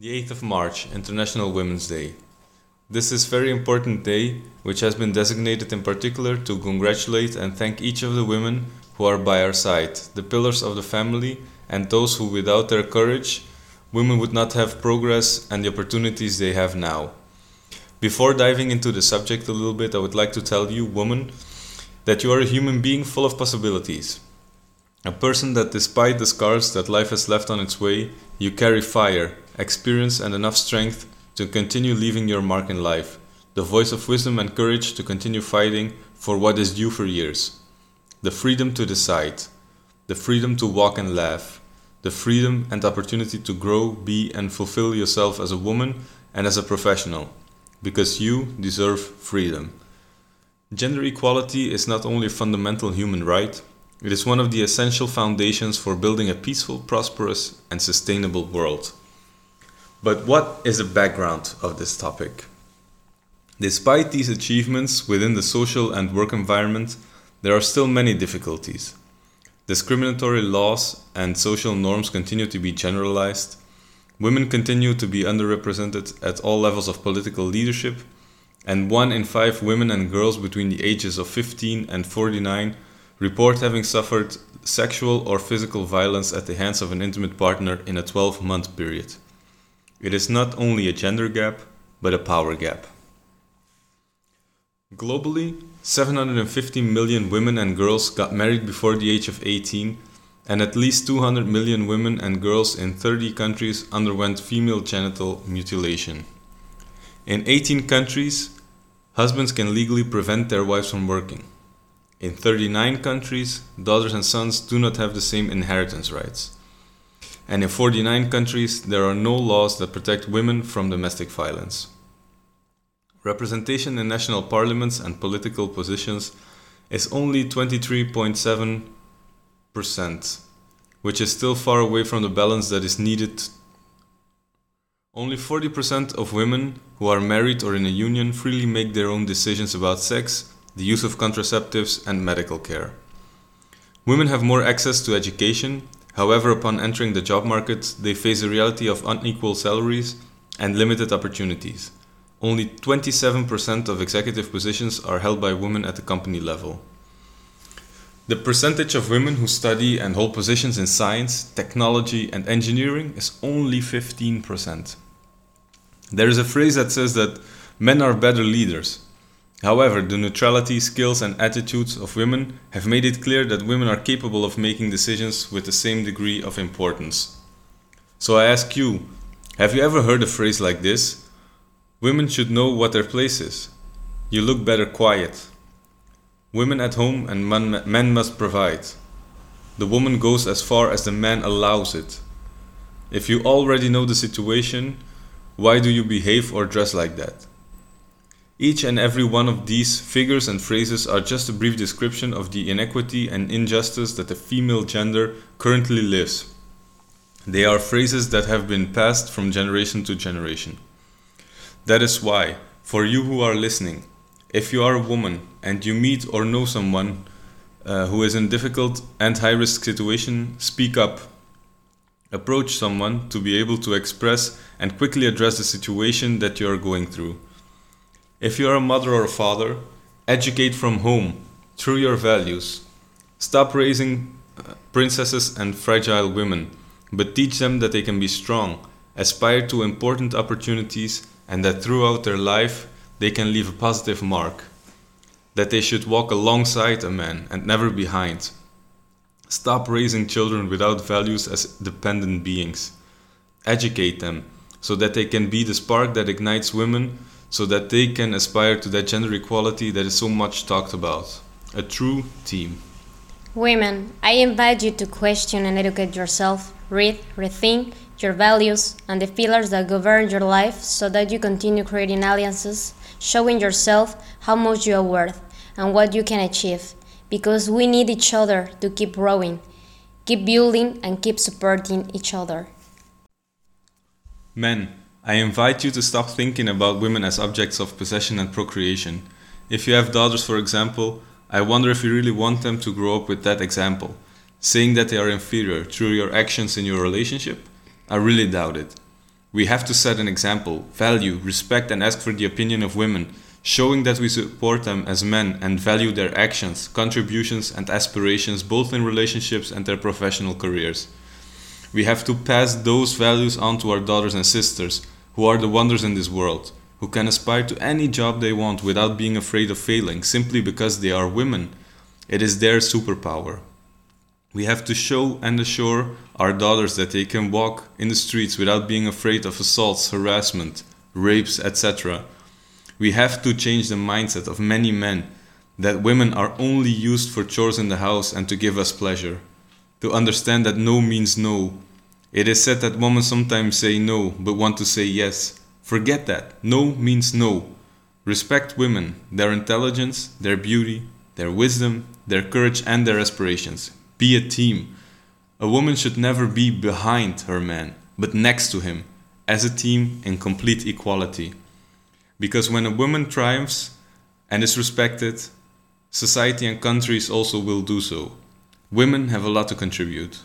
The 8th of March, International Women's Day. This is very important day, which has been designated in particular to congratulate and thank each of the women who are by our side, the pillars of the family, and those who without their courage, women would not have progress and the opportunities they have now. Before diving into the subject a little bit, I would like to tell you, woman, that you are a human being full of possibilities. A person that, despite the scars that life has left on its way, you carry fire, experience, and enough strength to continue leaving your mark in life, the voice of wisdom and courage to continue fighting for what is due for years, the freedom to decide, the freedom to walk and laugh, the freedom and opportunity to grow, be, and fulfill yourself as a woman and as a professional. Because you deserve freedom. Gender equality is not only a fundamental human right, it is one of the essential foundations for building a peaceful, prosperous, and sustainable world. But what is the background of this topic? Despite these achievements within the social and work environment, there are still many difficulties. Discriminatory laws and social norms continue to be generalized, Women continue to be underrepresented at all levels of political leadership, and one in five women and girls between the ages of 15 and 49 report having suffered sexual or physical violence at the hands of an intimate partner in a 12 month period. It is not only a gender gap, but a power gap. Globally, 750 million women and girls got married before the age of 18 and at least 200 million women and girls in 30 countries underwent female genital mutilation. In 18 countries, husbands can legally prevent their wives from working. In 39 countries, daughters and sons do not have the same inheritance rights. And in 49 countries, there are no laws that protect women from domestic violence. Representation in national parliaments and political positions is only 23.7 percent, which is still far away from the balance that is needed. Only 40% of women who are married or in a union freely make their own decisions about sex, the use of contraceptives, and medical care. Women have more access to education, however, upon entering the job market, they face the reality of unequal salaries and limited opportunities. Only 27% of executive positions are held by women at the company level. The percentage of women who study and hold positions in science, technology, and engineering is only 15%. There is a phrase that says that men are better leaders. However, the neutrality, skills, and attitudes of women have made it clear that women are capable of making decisions with the same degree of importance. So I ask you have you ever heard a phrase like this? Women should know what their place is. You look better quiet. Women at home and man, men must provide. The woman goes as far as the man allows it. If you already know the situation, why do you behave or dress like that? Each and every one of these figures and phrases are just a brief description of the inequity and injustice that the female gender currently lives. They are phrases that have been passed from generation to generation. That is why, for you who are listening, if you are a woman and you meet or know someone uh, who is in difficult and high risk situation, speak up. Approach someone to be able to express and quickly address the situation that you are going through. If you are a mother or a father, educate from home through your values. Stop raising uh, princesses and fragile women, but teach them that they can be strong, aspire to important opportunities, and that throughout their life they can leave a positive mark, that they should walk alongside a man and never behind. Stop raising children without values as dependent beings. Educate them so that they can be the spark that ignites women, so that they can aspire to that gender equality that is so much talked about. A true team. Women, I invite you to question and educate yourself, read, rethink your values, and the pillars that govern your life so that you continue creating alliances showing yourself how much you are worth and what you can achieve, because we need each other to keep growing, keep building, and keep supporting each other. Men, I invite you to stop thinking about women as objects of possession and procreation. If you have daughters, for example, I wonder if you really want them to grow up with that example, saying that they are inferior through your actions in your relationship. I really doubt it. We have to set an example, value, respect, and ask for the opinion of women, showing that we support them as men and value their actions, contributions, and aspirations both in relationships and their professional careers. We have to pass those values on to our daughters and sisters, who are the wonders in this world, who can aspire to any job they want without being afraid of failing simply because they are women. It is their superpower. We have to show and assure our daughters that they can walk in the streets without being afraid of assaults, harassment, rapes, etc. We have to change the mindset of many men that women are only used for chores in the house and to give us pleasure. To understand that no means no. It is said that women sometimes say no but want to say yes. Forget that. No means no. Respect women, their intelligence, their beauty, their wisdom, their courage, and their aspirations. Be a team. A woman should never be behind her man, but next to him, as a team in complete equality. Because when a woman triumphs and is respected, society and countries also will do so. Women have a lot to contribute.